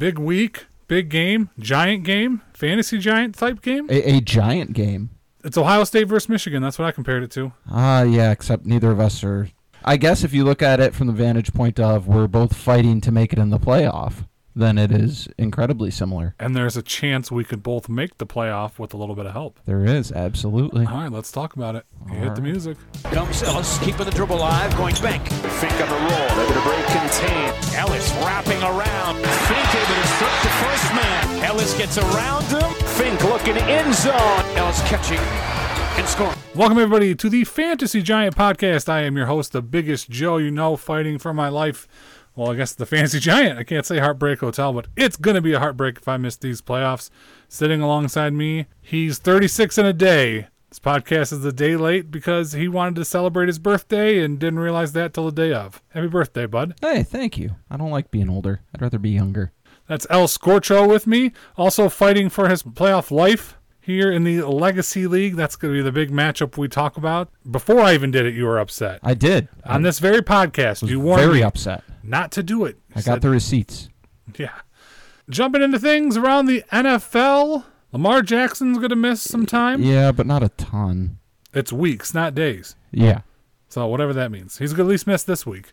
big week, big game, giant game, fantasy giant type game. A, a giant game. It's Ohio State versus Michigan. That's what I compared it to. Ah, yeah, except neither of us are. I guess if you look at it from the vantage point of we're both fighting to make it in the playoff, then it is incredibly similar. And there's a chance we could both make the playoff with a little bit of help. There is, absolutely. All right, let's talk about it. You hit the music. Comes Ellis, keeping the dribble alive, going bank. Fink on the roll, able to break contain. Ellis wrapping around. Fink able to strip the first man. Ellis gets around him. Fink looking in zone. Ellis catching and scoring. Welcome, everybody, to the Fantasy Giant Podcast. I am your host, the biggest Joe you know, fighting for my life. Well, I guess the Fantasy Giant. I can't say Heartbreak Hotel, but it's going to be a heartbreak if I miss these playoffs. Sitting alongside me, he's 36 in a day. This podcast is a day late because he wanted to celebrate his birthday and didn't realize that till the day of. Happy birthday, bud. Hey, thank you. I don't like being older. I'd rather be younger. That's El Scorcho with me, also fighting for his playoff life here in the Legacy League. That's going to be the big matchup we talk about. Before I even did it, you were upset. I did. On this very podcast, you warned Very me upset. not to do it. You I got said- the receipts. yeah. Jumping into things around the NFL, Lamar Jackson's going to miss some time. Yeah, but not a ton. It's weeks, not days. Yeah. So whatever that means, he's going to at least miss this week.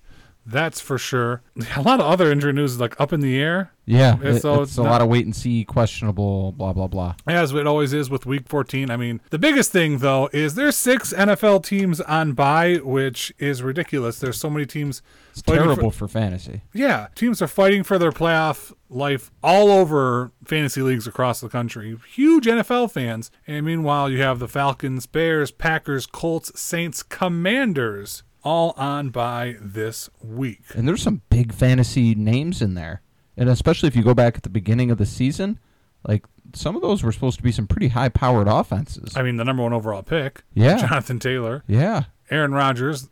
That's for sure. A lot of other injury news is like up in the air. Yeah. It- so it's it's a not- lot of wait and see, questionable, blah, blah, blah. as it always is with week 14. I mean, the biggest thing though is there's six NFL teams on bye, which is ridiculous. There's so many teams It's fighting for- terrible for fantasy. yeah, teams are fighting for their playoff life all over fantasy leagues across the country. Huge NFL fans. And meanwhile, you have the Falcons, Bears, Packers, Colts, Saints, Commanders all on by this week. And there's some big fantasy names in there. And especially if you go back at the beginning of the season, like some of those were supposed to be some pretty high powered offenses. I mean, the number one overall pick, Yeah. Jonathan Taylor. yeah. Aaron Rodgers,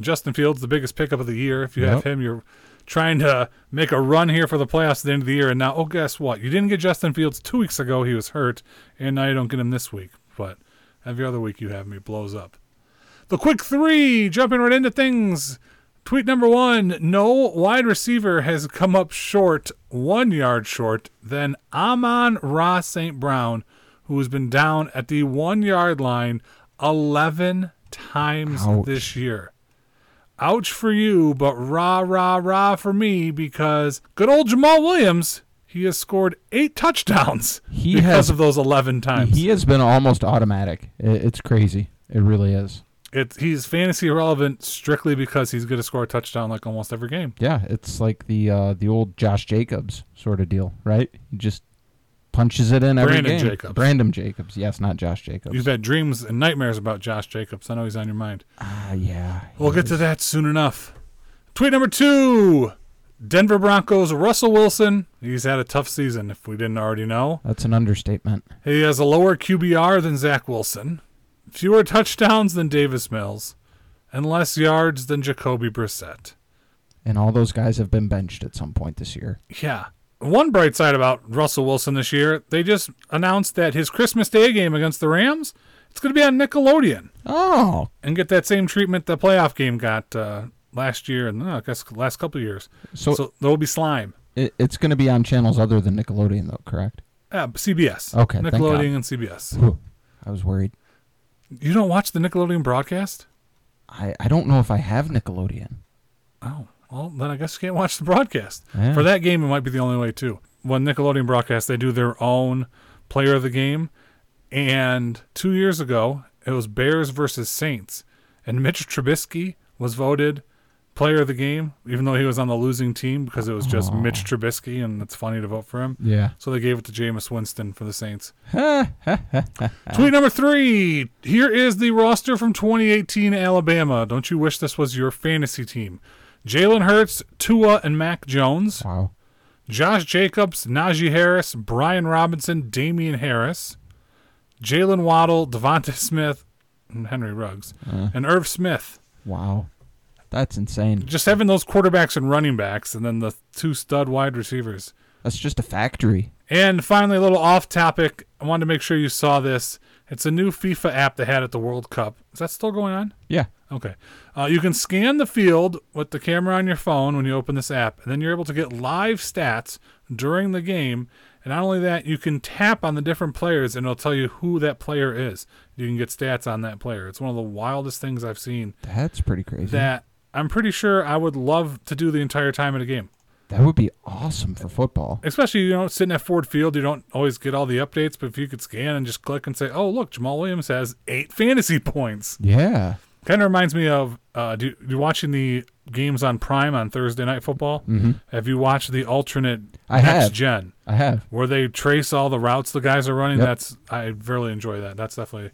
Justin Fields, the biggest pickup of the year. If you Yep. have him, you're trying to make a run here for the playoffs at the end of the year. And now, oh, guess what? You didn't get Justin Fields two weeks ago. He was hurt, and now you don't get him this week. But every other week you have him, he blows up. The quick three, jumping right into things. Tweet number one No wide receiver has come up short, one yard short, than Amon-Ra St. Brown, who has been down at the one yard line 11 times Ouch. this year. Ouch for you, but rah, rah, rah for me because good old Jamaal Williams, he has scored eight touchdowns He because has- of those 11 times. He has been almost automatic. It's crazy. It really is. It, he's fantasy relevant strictly because he's going to score a touchdown like almost every game. Yeah, it's like the uh, the old Josh Jacobs sort of deal, right? He just punches it in every Brandon game. Jacobs. Brandon Jacobs. Yes, not Josh Jacobs. You've had dreams and nightmares about Josh Jacobs. I know he's on your mind. Ah, yeah. We'll get to that soon enough. Tweet number two Denver Broncos, Russell Wilson. He's had a tough season, if we didn't already know. That's an understatement. He has a lower QBR than Zach Wilson, fewer touchdowns than Davis Mills, and less yards than Jacoby Brissett. And all those guys have been benched at some point this year. Yeah. One bright side about Russell Wilson this year, they just announced that his Christmas Day game against the Rams, it's going to be on Nickelodeon Oh, and get that same treatment the playoff game got uh, last year and uh, I guess last couple of years. so, So there will be slime. it, it's going to be on channels other than Nickelodeon, though, correct? Uh, CBS. Okay. Nickelodeon and CBS. I was worried. You don't watch the Nickelodeon broadcast? I, I don't know if I have Nickelodeon. Oh, well, then I guess you can't watch the broadcast. Yeah. For that game, it might be the only way, too. When Nickelodeon broadcast, they do their own player of the game. And two years ago, it was Bears versus Saints. And Mitch Trubisky was voted player of the game, even though he was on the losing team because it was just Mitch Trubisky, and it's funny to vote for him. Yeah. So they gave it to Jameis Winston for the Saints. Tweet number three. Here is the roster from 2018 Alabama. Don't you wish this was your fantasy team? Jalen Hurts, Tua, and Mac Jones. Wow. Josh Jacobs, Najee Harris, Brian Robinson, Damien Harris, Jaylen Waddle, DeVonta Smith, and Henry Ruggs, uh. and Irv Smith. Wow. That's insane. Just having those quarterbacks and running backs, and then the two stud wide receivers. That's just a factory. And finally, a little off topic. I wanted to make sure you saw this. It's a new FIFA app they had at the World Cup. Is that still going on? Yeah. Okay. Uh, you can scan the field with the camera on your phone when you open this app, and then you're able to get live stats during the game. And not only that, you can tap on the different players, and it'll tell you who that player is. You can get stats on that player. It's one of the wildest things I've seen. That's pretty crazy. That I'm pretty sure I would love to do the entire time of the game. that would be awesome for football. Especially, you know, sitting at Ford Field, you don't always get all the updates, but if you could scan and just click and say, oh, look, Jamaal Williams has eight fantasy points. Yeah. Kind of reminds me of uh, do, you watching the games on Prime on Thursday Night Football? Mm-hmm. Have you watched the alternate I next have. gen I have. where they trace all the routes the guys are running? Yep. That's I really enjoy that. That's definitely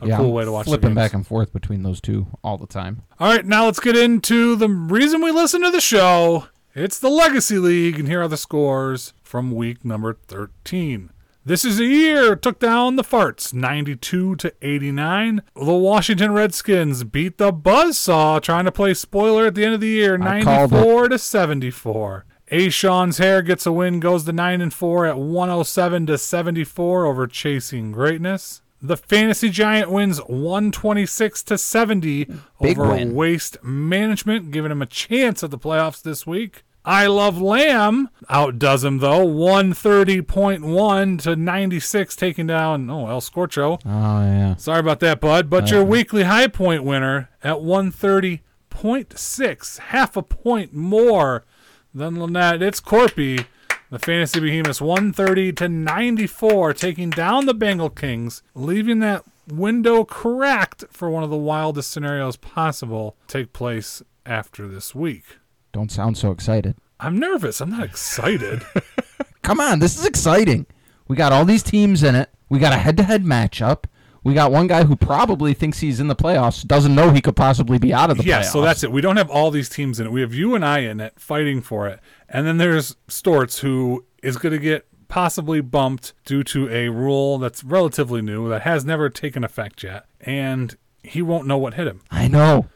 a yeah, cool way to watch Flipping back and forth between those two all the time. All right, now let's get into the reason we listen to the show. It's the Legacy League, and here are the scores from week number 13. This is a year took down the Farts 92 to 89. The Washington Redskins beat the Buzzsaw trying to play spoiler at the end of the year 94 to 74. A. Sean's hair gets a win, goes to 9 and 4 at 107 to 74 over Chasing Greatness. The Fantasy Giant wins 126 to 70 Big over win. Waste Management, giving him a chance at the playoffs this week. I Love Lamb outdoes him though, 130.1 to 96, taking down oh El Scorcho. Oh yeah. Sorry about that, bud. But your uh-huh. weekly high point winner at 130.6, half a point more than Lynette. It's Corpy, the fantasy behemoths, 130 to 94, taking down the Bengal Kings, leaving that window cracked for one of the wildest scenarios possible take place after this week. Don't sound so excited. I'm nervous. I'm not excited. Come on, this is exciting. We got all these teams in it. We got a head-to-head matchup. We got one guy who probably thinks he's in the playoffs, doesn't know he could possibly be out of the yeah, playoffs. so that's it. We don't have all these teams in it. We have you and I in it fighting for it. And then there's Storts who is going to get possibly bumped due to a rule that's relatively new that has never taken effect yet. And he won't know what hit him. I know.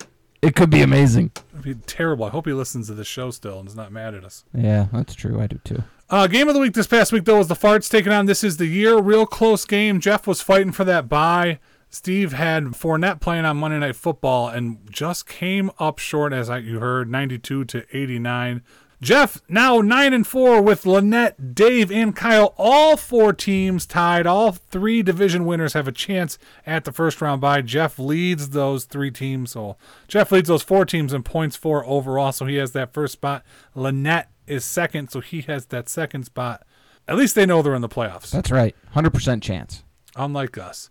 It could be amazing. It'd be terrible. I hope he listens to the show still and is not mad at us. Yeah, that's true. I do too. Uh, game of the week this past week, though, was the Farts taking on This Is the Year. Real close game. Jeff was fighting for that bye. Steve had Fournette playing on Monday Night Football and just came up short, as I, you heard, 92 to 89. Jeff now nine and four with Lynette, Dave, and Kyle. All four teams tied. All three division winners have a chance at the first round bye. Jeff leads those three teams. So Jeff leads those four teams in points for overall. So he has that first spot. Lynette is second, so he has that second spot. At least they know they're in the playoffs, That's right. 100% chance. unlike us.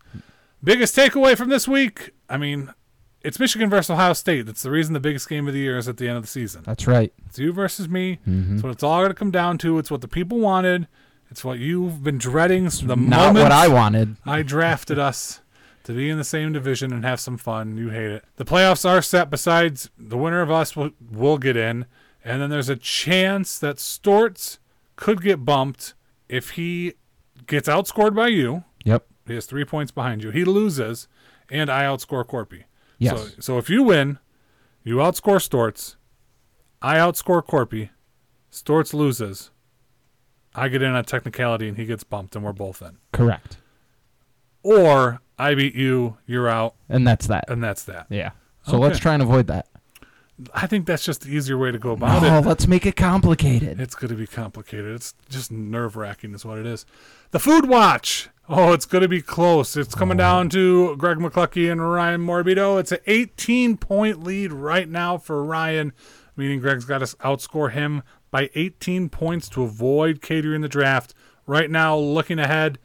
Biggest takeaway from this week? I mean, it's Michigan versus Ohio State. That's the reason the biggest game of the year is at the end of the season. That's right. It's you versus me. Mm-hmm. It's what it's all going to come down to. It's what the people wanted. It's what you've been dreading s- the Not moment what I wanted. I drafted us to be in the same division and have some fun. You hate it. The playoffs are set. Besides, the winner of us will, will get in. And then there's a chance that Storts could get bumped if he gets outscored by you. Yep. He has three points behind you. He loses, and I outscore Corpy. Yes. So, so if you win, you outscore Storts. I outscore Corpy. Storts loses. I get in on technicality, and he gets bumped, and we're both in. Correct. Or I beat you, you're out, And that's that. and that's that. Yeah. So let's try and avoid that. I think that's just the easier way to go about it. Oh, it. let's make it complicated. It's going to be complicated. It's just nerve wracking, is what it is. The Food Watch. Oh, it's going to be close. It's coming oh. down to Greg McCluckey and Ryan Morbido. It's an 18 point lead right now for Ryan, meaning Greg's got to outscore him by 18 points to avoid catering the draft. Right now, looking ahead,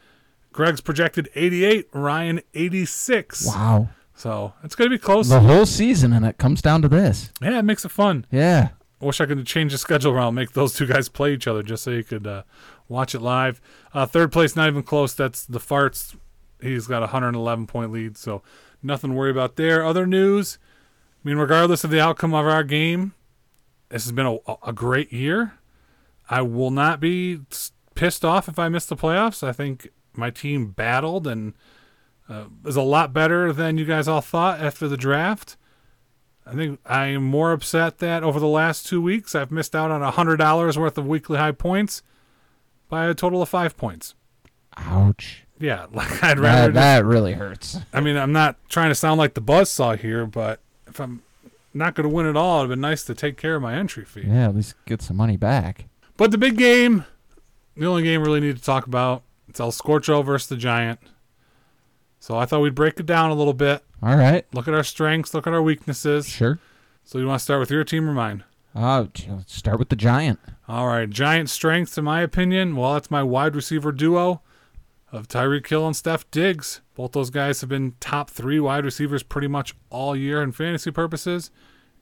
Greg's projected 88, Ryan 86. Wow. So it's going to be close. The whole season, and it comes down to this. Yeah, it makes it fun. Yeah. I wish I could change the schedule around, make those two guys play each other just so you could uh, watch it live. Uh, third place, not even close. That's the farts. He's got a 111 point lead, so nothing to worry about there. Other news, I mean, regardless of the outcome of our game, this has been a, a great year. I will not be pissed off if I miss the playoffs. I think my team battled and uh, is a lot better than you guys all thought after the draft. I think I am more upset that over the last two weeks I've missed out on hundred dollars worth of weekly high points by a total of five points. Ouch. Yeah, like I'd rather. That, that really hurts. I mean, I'm not trying to sound like the buzz saw here, but if I'm not going to win it all, it'd been nice to take care of my entry fee. Yeah, at least get some money back. But the big game, the only game we really need to talk about, it's El Scorcho versus the Giant. So I thought we'd break it down a little bit. All right, Look at our strengths, look at our weaknesses. sure. So you want to start with your team or mine? Uh, start with the Giant. All right, Giant strengths, in my opinion. Well, that's my wide receiver duo of Tyreek Hill and Steph Diggs. Both those guys have been top three wide receivers pretty much all year in fantasy purposes.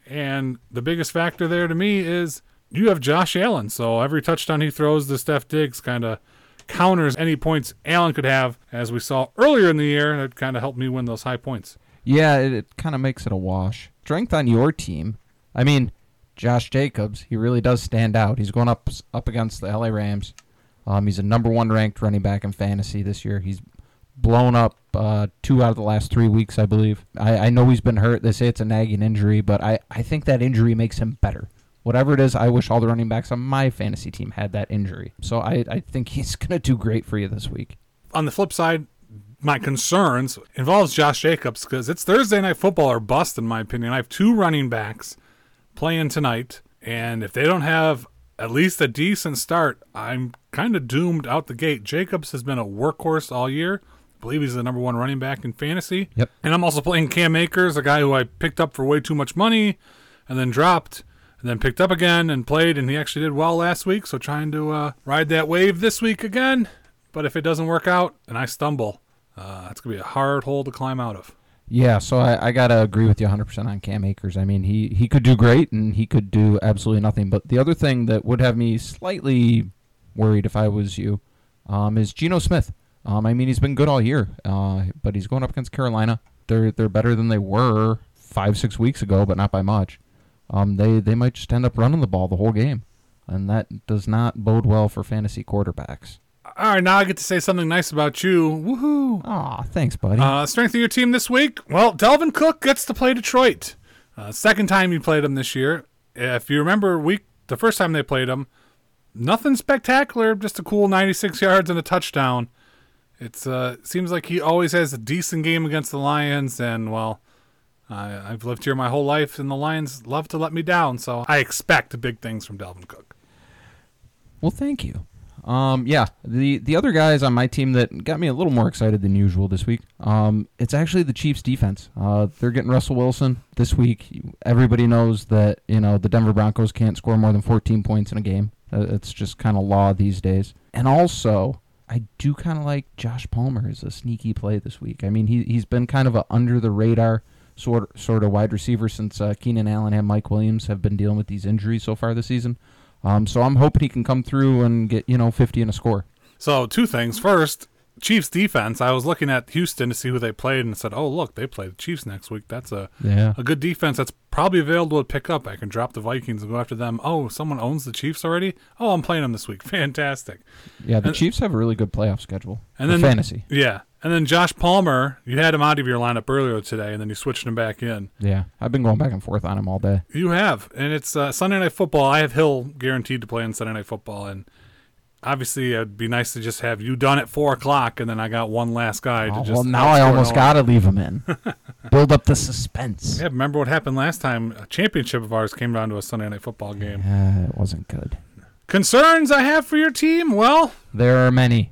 And the biggest factor there to me is you have Josh Allen. So every touchdown he throws to Steph Diggs kind of counters any points Allen could have, as we saw earlier in the year. That kind of helped me win those high points. Yeah, it, it kind of makes it a wash. Strength on your team. I mean, Josh Jacobs, he really does stand out. He's going up up against the LA Rams. Um, he's a number one ranked running back in fantasy this year. He's blown up uh, two out of the last three weeks, I believe. I, I know he's been hurt. They say it's a nagging injury, but I, I think that injury makes him better. Whatever it is, I wish all the running backs on my fantasy team had that injury. So I, I think he's going to do great for you this week. on the flip side, my concerns involves Josh Jacobs because it's Thursday night football or bust in my opinion. I have two running backs playing tonight, and if they don't have at least a decent start, I'm kind of doomed out the gate. Jacobs has been a workhorse all year. I believe he's the number one running back in fantasy. Yep. And I'm also playing Cam Akers, a guy who I picked up for way too much money and then dropped and then picked up again and played, and he actually did well last week. So trying to uh, ride that wave this week again. But if it doesn't work out and I stumble, uh, it's going to be a hard hole to climb out of. Yeah, so I, I gotta agree with you 100% on Cam Akers. I mean, he he could do great and he could do absolutely nothing. But the other thing that would have me slightly worried if I was you um, is Geno Smith. Um, I mean, he's been good all year, uh, but he's going up against Carolina. They're they're better than they were five six weeks ago, but not by much. Um, they they might just end up running the ball the whole game, and that does not bode well for fantasy quarterbacks. All right, now I get to say something nice about you. Woohoo! Aw, thanks, buddy. Uh, strength of your team this week? Well, Dalvin Cook gets to play Detroit. Uh, second time you played him this year. If you remember, week the first time they played him, nothing spectacular, just a cool 96 yards and a touchdown. It's uh, seems like he always has a decent game against the Lions, and well, I've lived here my whole life, and the Lions love to let me down, so I expect big things from Dalvin Cook. Well, thank you. Um, yeah, the the other guys on my team that got me a little more excited than usual this week. Um, it's actually the Chiefs defense. Uh, they're getting Russell Wilson this week. Everybody knows that you know the Denver Broncos can't score more than 14 points in a game. Uh, It's just kind of law these days. And also, I do kind of like Josh Palmer as a sneaky play this week. I mean, he he's been kind of a under the radar sort sort of wide receiver since uh, Keenan Allen and Mike Williams have been dealing with these injuries so far this season. Um, so I'm hoping he can come through and get you know 50 and a score. So two things. First, Chiefs defense. I was looking at Houston to see who they played and said, "Oh, look, they play the Chiefs next week. That's a Yeah. a good defense that's probably available to pick up. I can drop the Vikings and go after them. Oh, someone owns the Chiefs already. Oh, I'm playing them this week. Fantastic. Yeah, the And- Chiefs have a really good playoff schedule. And then fantasy. Yeah, and then Josh Palmer. You had him out of your lineup earlier today, and then you switched him back in. Yeah, I've been going back and forth on him all day. You have, and it's uh, Sunday Night Football. I have Hill guaranteed to play in Sunday Night Football, and obviously it'd be nice to just have you done at four o'clock, and then I got one last guy to Oh, just. well, now I almost got to leave him in. Build up the suspense. Yeah, remember what happened last time? A championship of ours came down to a Sunday Night Football game. Uh, it wasn't good. Concerns I have for your team? Well, There are many.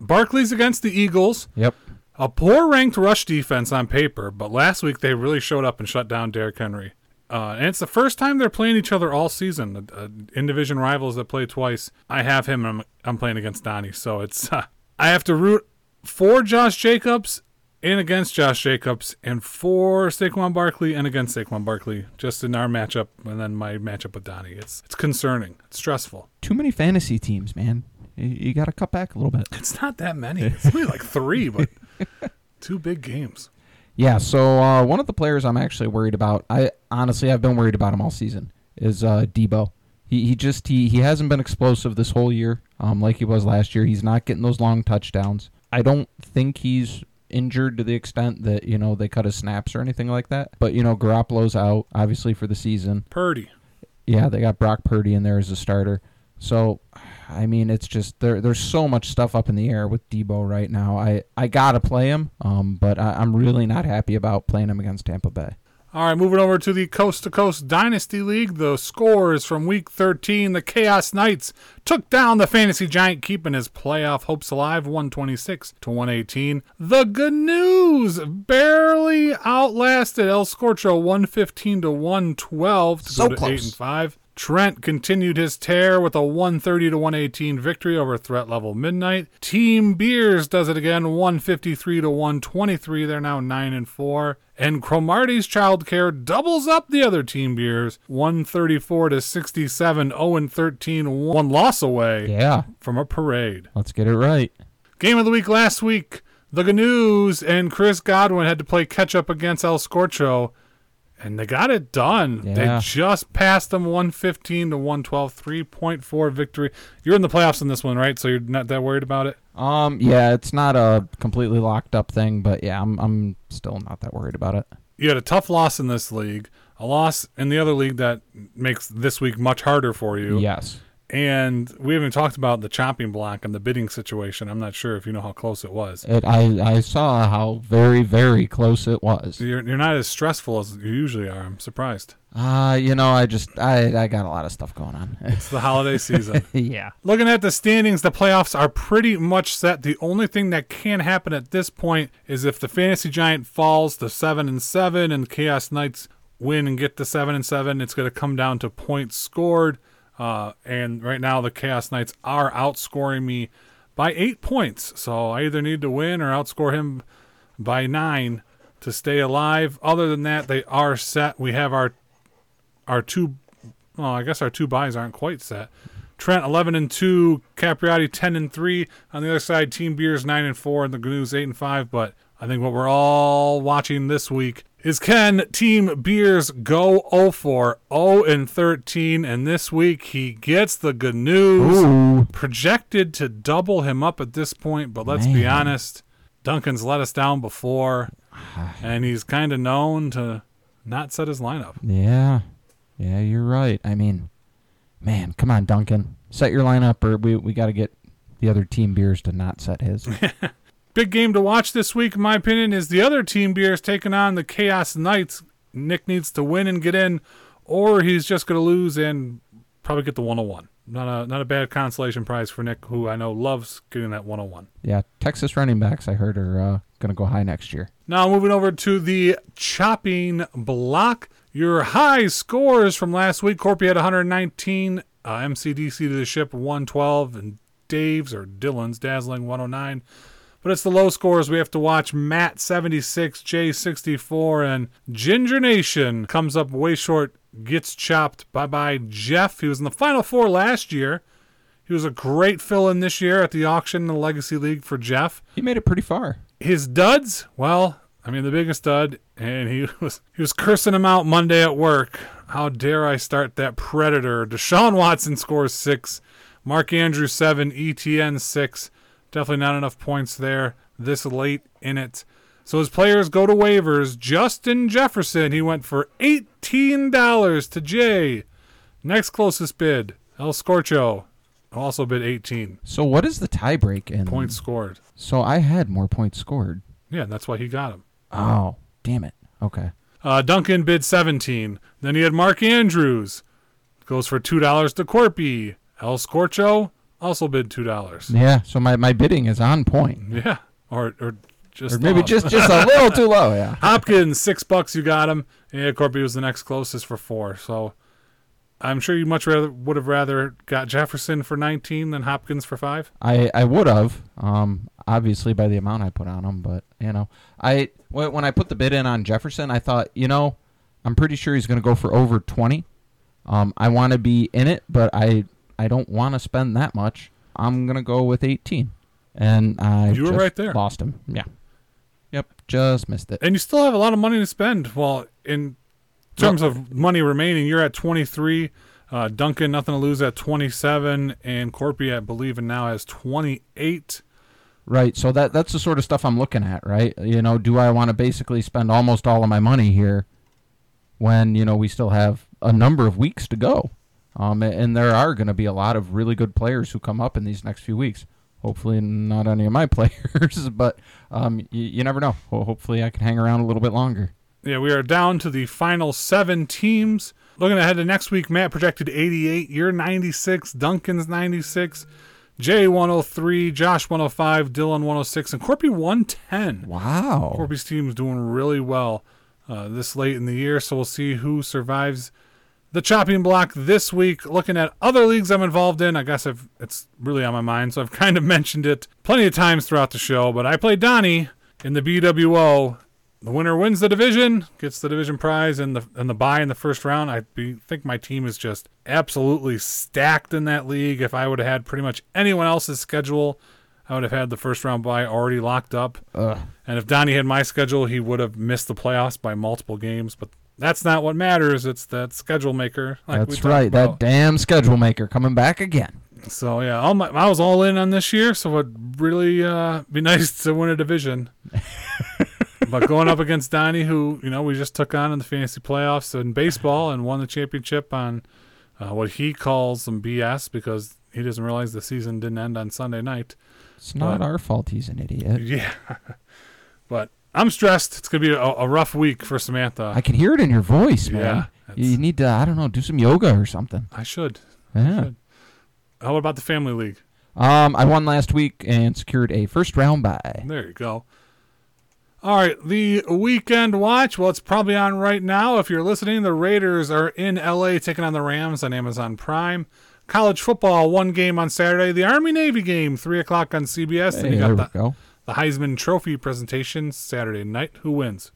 Barkley's against the Eagles. Yep. A poor ranked rush defense on paper, but last week they really showed up and shut down Derrick Henry. Uh, and it's the first time they're playing each other all season. Uh, in division rivals that play twice. I have him. And I'm, I'm playing against Donnie, so it's uh, I have to root for Josh Jacobs and against Josh Jacobs, and for Saquon Barkley and against Saquon Barkley, just in our matchup, and then my matchup with Donnie. It's it's concerning. It's stressful. Too many fantasy teams, man. You, you got to cut back a little bit. It's not that many. It's only like three, but two big games. Yeah, so uh, one of the players I'm actually worried about, I honestly I've been worried about him all season, is uh, Deebo. He he just he, he hasn't been explosive this whole year, um, like he was last year. He's not getting those long touchdowns. I don't think he's injured to the extent that you know they cut his snaps or anything like that. But you know Garoppolo's out obviously for the season. Purdy. Yeah, they got Brock Purdy in there as a starter. So, I mean, it's just there. There's so much stuff up in the air with Deebo right now. I I gotta play him, um, but I, I'm really not happy about playing him against Tampa Bay. All right, moving over to the Coast to Coast Dynasty League. The scores from Week 13: the Chaos Knights took down the Fantasy Giant, keeping his playoff hopes alive, 126 to 118. The Gnu's barely outlasted El Scorcho, 115 to 112 to So go to close. eight and five. Trent continued his tear with a 130 to 118 victory over threat level Midnight. Team Beers does it again, 153 to 123. They're now 9 and 4. And Cromarty's Childcare doubles up the other Team Beers, 134 to 67, 0 and 13, one loss away Yeah, from a parade. let's get it right. Game of the week last week, the Gnu's and Chris Godwin had to play catch up against El Scorcho, and they got it done. Yeah. They just passed them 115 to 112, 3.4 victory. You're in the playoffs in this one, right? So you're not that worried about it? Um, yeah, it's not a completely locked up thing, but yeah, I'm I'm still not that worried about it. You had a tough loss in this league, a loss in the other league that makes this week much harder for you. Yes. And we haven't talked about the chopping block and the bidding situation. I'm not sure if you know how close it was. It, I I saw how very very close it was. You're, you're not as stressful as you usually are. I'm surprised. Uh, you know, I just I I got a lot of stuff going on. It's the holiday season. yeah. Looking at the standings, the playoffs are pretty much set. The only thing that can happen at this point is if the fantasy giant falls to seven and seven, and Chaos Knights win and get to seven and seven, it's going to come down to points scored. Uh, and right now, the Chaos Knights are outscoring me by eight points. So I either need to win or outscore him by nine to stay alive. Other than that, they are set. We have our our two well, I guess our two buys aren't quite set. Trent eleven and two, Capriati ten and three. On the other side, Team Beers nine and four, and the Gnu's eight and five. But I think what we're all watching this week is can Team Beers go 0 for 0 and 13, and this week he gets the good news. Ooh. Projected to double him up at this point, but let's be honest, Duncan's let us down before, and he's kind of known to not set his lineup. Yeah. Yeah, you're right. I mean, man, come on, Duncan. Set your lineup or we we got to get the other team beers to not set his. Big game to watch this week, in my opinion, is the other team beers taking on the Chaos Knights. Nick needs to win and get in, or he's just going to lose and probably get the 101. Not a not a bad consolation prize for Nick, who I know loves getting that 101. yeah, Texas running backs I heard are uh, going to go high next year. Now moving over to the chopping block. Your high scores from last week. Corpy had 119. Uh, MCDC to the ship 112, and Dave's or Dylan's dazzling 109. But it's the low scores we have to watch. Matt 76, Jay 64, and Ginger Nation comes up way short. Gets chopped. Bye bye, Jeff. He was in the final four last year. He was a great fill in this year at the auction in the Legacy League for Jeff He made it pretty far. his duds, well, I mean the biggest dud, and he was he was cursing him out Monday at work. How dare I start that predator? Deshaun Watson scores six, Mark Andrews seven, ETN six. Definitely not enough points there this late in it. So his players go to waivers. Justin Jefferson, he went for eighteen dollars to Jay. Next closest bid, El Scorcho, also bid eighteen. So what is the tiebreak in Points scored. So I had more points scored. Yeah, that's why he got him. Oh, damn it. Okay. Uh, Duncan bid 17. Then he had Mark Andrews. Goes for $2 to Corpy. El Scorcho also bid $2. Yeah, so my, my bidding is on point. Yeah. Or, or just Or maybe off. just just a little too low, yeah. Hopkins, six bucks, you got him. Yeah, Corpy was the next closest for four. So I'm sure you much rather would have rather got Jefferson for 19 than Hopkins for five. I, I would have, um, obviously by the amount I put on him, but you know, I when when I put the bid in on Jefferson, I thought, you know, I'm pretty sure he's going to go for over 20. Um, I want to be in it, but I I don't want to spend that much. I'm going to go with 18, and I You were right there. Lost him. Yeah. Yep. Just missed it. And you still have a lot of money to spend. Well, in terms of money remaining, you're at 23. Uh, Duncan, nothing to lose at 27. And Corpy, I believe, and now has 28. Right. So that that's the sort of stuff I'm looking at, right? You know, do I want to basically spend almost all of my money here when, you know, we still have a number of weeks to go? Um, and there are going to be a lot of really good players who come up in these next few weeks. Hopefully, not any of my players, but um, you, you never know. Ho- hopefully, I can hang around a little bit longer. Yeah, we are down to the final seven teams. Looking ahead to next week, Matt projected 88. You're 96. Duncan's 96. Jay 103. Josh 105. Dylan 106. And Corpy 110. Wow. Corpy's team is doing really well uh, this late in the year, so we'll see who survives the chopping block this week. Looking at other leagues I'm involved in, I guess I've, it's really on my mind, so I've kind of mentioned it plenty of times throughout the show. But I played Donnie in the BWO. The winner wins the division, gets the division prize and the and the bye in the first round. I be, think my team is just absolutely stacked in that league. If I would have had pretty much anyone else's schedule, I would have had the first round bye already locked up. Ugh. And if Donnie had my schedule, he would have missed the playoffs by multiple games. But that's not what matters. It's that schedule maker. Like That's right. about. That damn schedule maker coming back again. So yeah, all my, I was all in on this year. So it'd really uh, be nice to win a division. but going up against Donnie, who you know we just took on in the fantasy playoffs in baseball and won the championship on uh, what he calls some BS because he doesn't realize the season didn't end on Sunday night. It's not But- our fault he's an idiot. Yeah, but I'm stressed. It's gonna be a, a rough week for Samantha. I can hear it in your voice, man. Yeah, you need to, I don't know, do some yoga or something. I should. Yeah. should. How about the family league? Um, I won last week and secured a first round bye. There you go. All right, the weekend watch. Well, it's probably on right now. If you're listening, the Raiders are in LA taking on the Rams on Amazon Prime. College football, one game on Saturday. The Army Navy game, three o'clock on CBS. Hey, and you there got we the, go. The Heisman Trophy presentation Saturday night. Who wins?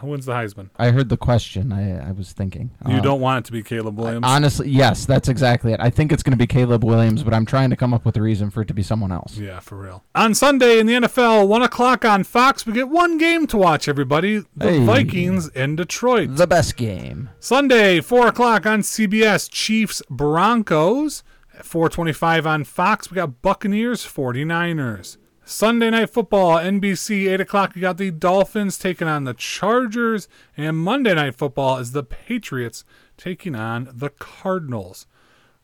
Who wins the Heisman? I heard the question. I, I was thinking. You Uh, don't want it to be Caleb Williams. Honestly, yes, that's exactly it. I think it's going to be Caleb Williams, but I'm trying to come up with a reason for it to be someone else. Yeah, for real. On Sunday in the NFL, 1 o'clock on Fox, we get one game to watch, everybody. The Hey. Vikings in Detroit. The best game. Sunday, 4 o'clock on CBS, Chiefs Broncos. At 425 on Fox, we got Buccaneers 49ers. Sunday Night Football, NBC, 8 o'clock, we got the Dolphins taking on the Chargers. And Monday Night Football is the Patriots taking on the Cardinals.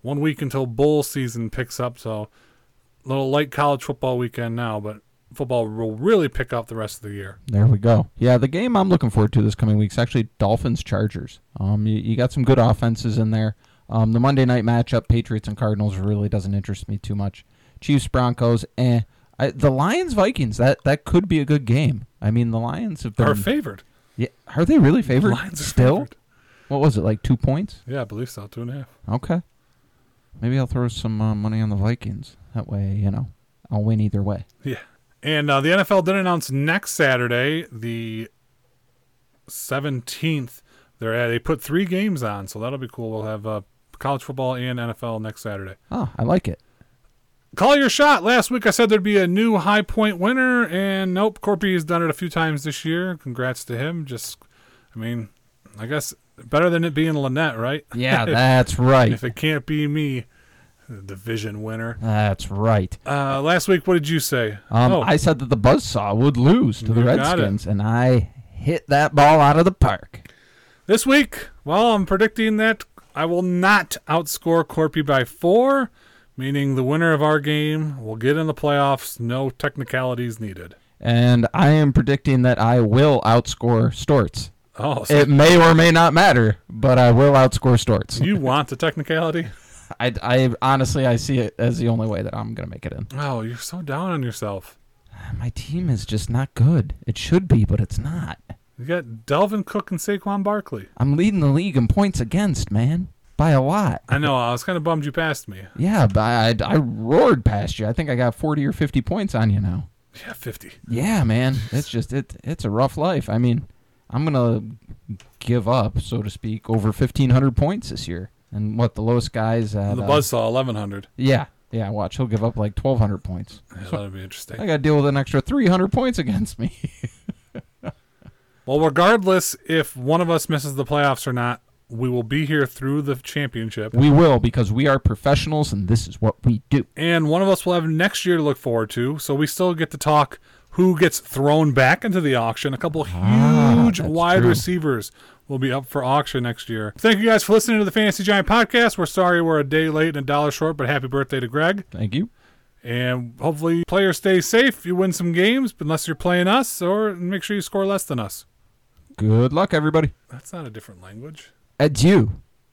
One week until bowl season picks up, so a little light college football weekend now, but football will really pick up the rest of the year. There we go. Yeah, the game I'm looking forward to this coming week is actually Dolphins Chargers. Um, you, you got some good offenses in there. Um, the Monday night matchup, Patriots and Cardinals, really doesn't interest me too much. Chiefs Broncos, eh. I, the Lions Vikings, that that could be a good game. I mean, the Lions have been. Are favored. yeah, are they really favored? Lions are Still, favored. what was it like two points? Yeah, I believe so. Two and a half. Okay, maybe I'll throw some uh, money on the Vikings. That way, you know, I'll win either way. Yeah. And uh, the NFL did announce next Saturday, the 17th. They're at, they put three games on, so that'll be cool. We'll have uh, college football and NFL next Saturday. Oh, I like it. Call your shot. Last week I said there'd be a new high point winner, and nope, Corpy has done it a few times this year. Congrats to him. Just, I mean, I guess better than it being Lynette, right? Yeah, that's right. if it can't be me, the division winner. That's right. Uh, last week, what did you say? Um, oh, I said that the Buzzsaw would lose to the You got. Redskins, and I hit that ball out of the park. This week, well, I'm predicting that I will not outscore Corpy by four, meaning the winner of our game will get in the playoffs. No technicalities needed. And I am predicting that I will outscore Storts. Oh, so It may or may not matter, but I will outscore Storts. you want the technicality? I, I honestly I see it as the only way that I'm gonna make it in. Oh, you're so down on yourself. My team is just not good. It should be, but it's not. You got Dalvin Cook and Saquon Barkley. I'm leading the league in points against, man, by a lot. I know. I was kind of bummed you passed me. Yeah, but I, I roared past you. I think I got 40 or 50 points on you now. Yeah, 50. Yeah, man. It's just it it's a rough life. I mean, I'm gonna give up, so to speak, over 1,500 points this year. And what the lowest guys at the uh, Buzzsaw 1100. Yeah, yeah. Watch, he'll give up like 1,200 points. Yeah, that'll be interesting. I got to deal with an extra 300 points against me. Well, regardless if one of us misses the playoffs or not, we will be here through the championship. we will because we are professionals, and this is what we do. and one of us will have next year to look forward to. So we still get to talk who gets thrown back into the auction. A couple Ah, huge wide true. receivers will be up for auction next year. Thank you guys for listening to the Fantasy Giant podcast. We're sorry we're a day late and a dollar short, but happy birthday to Greg. Thank you. And hopefully players stay safe. You win some games, unless you're playing us, or make sure you score less than us. Good luck, everybody. That's not a different language. Adieu.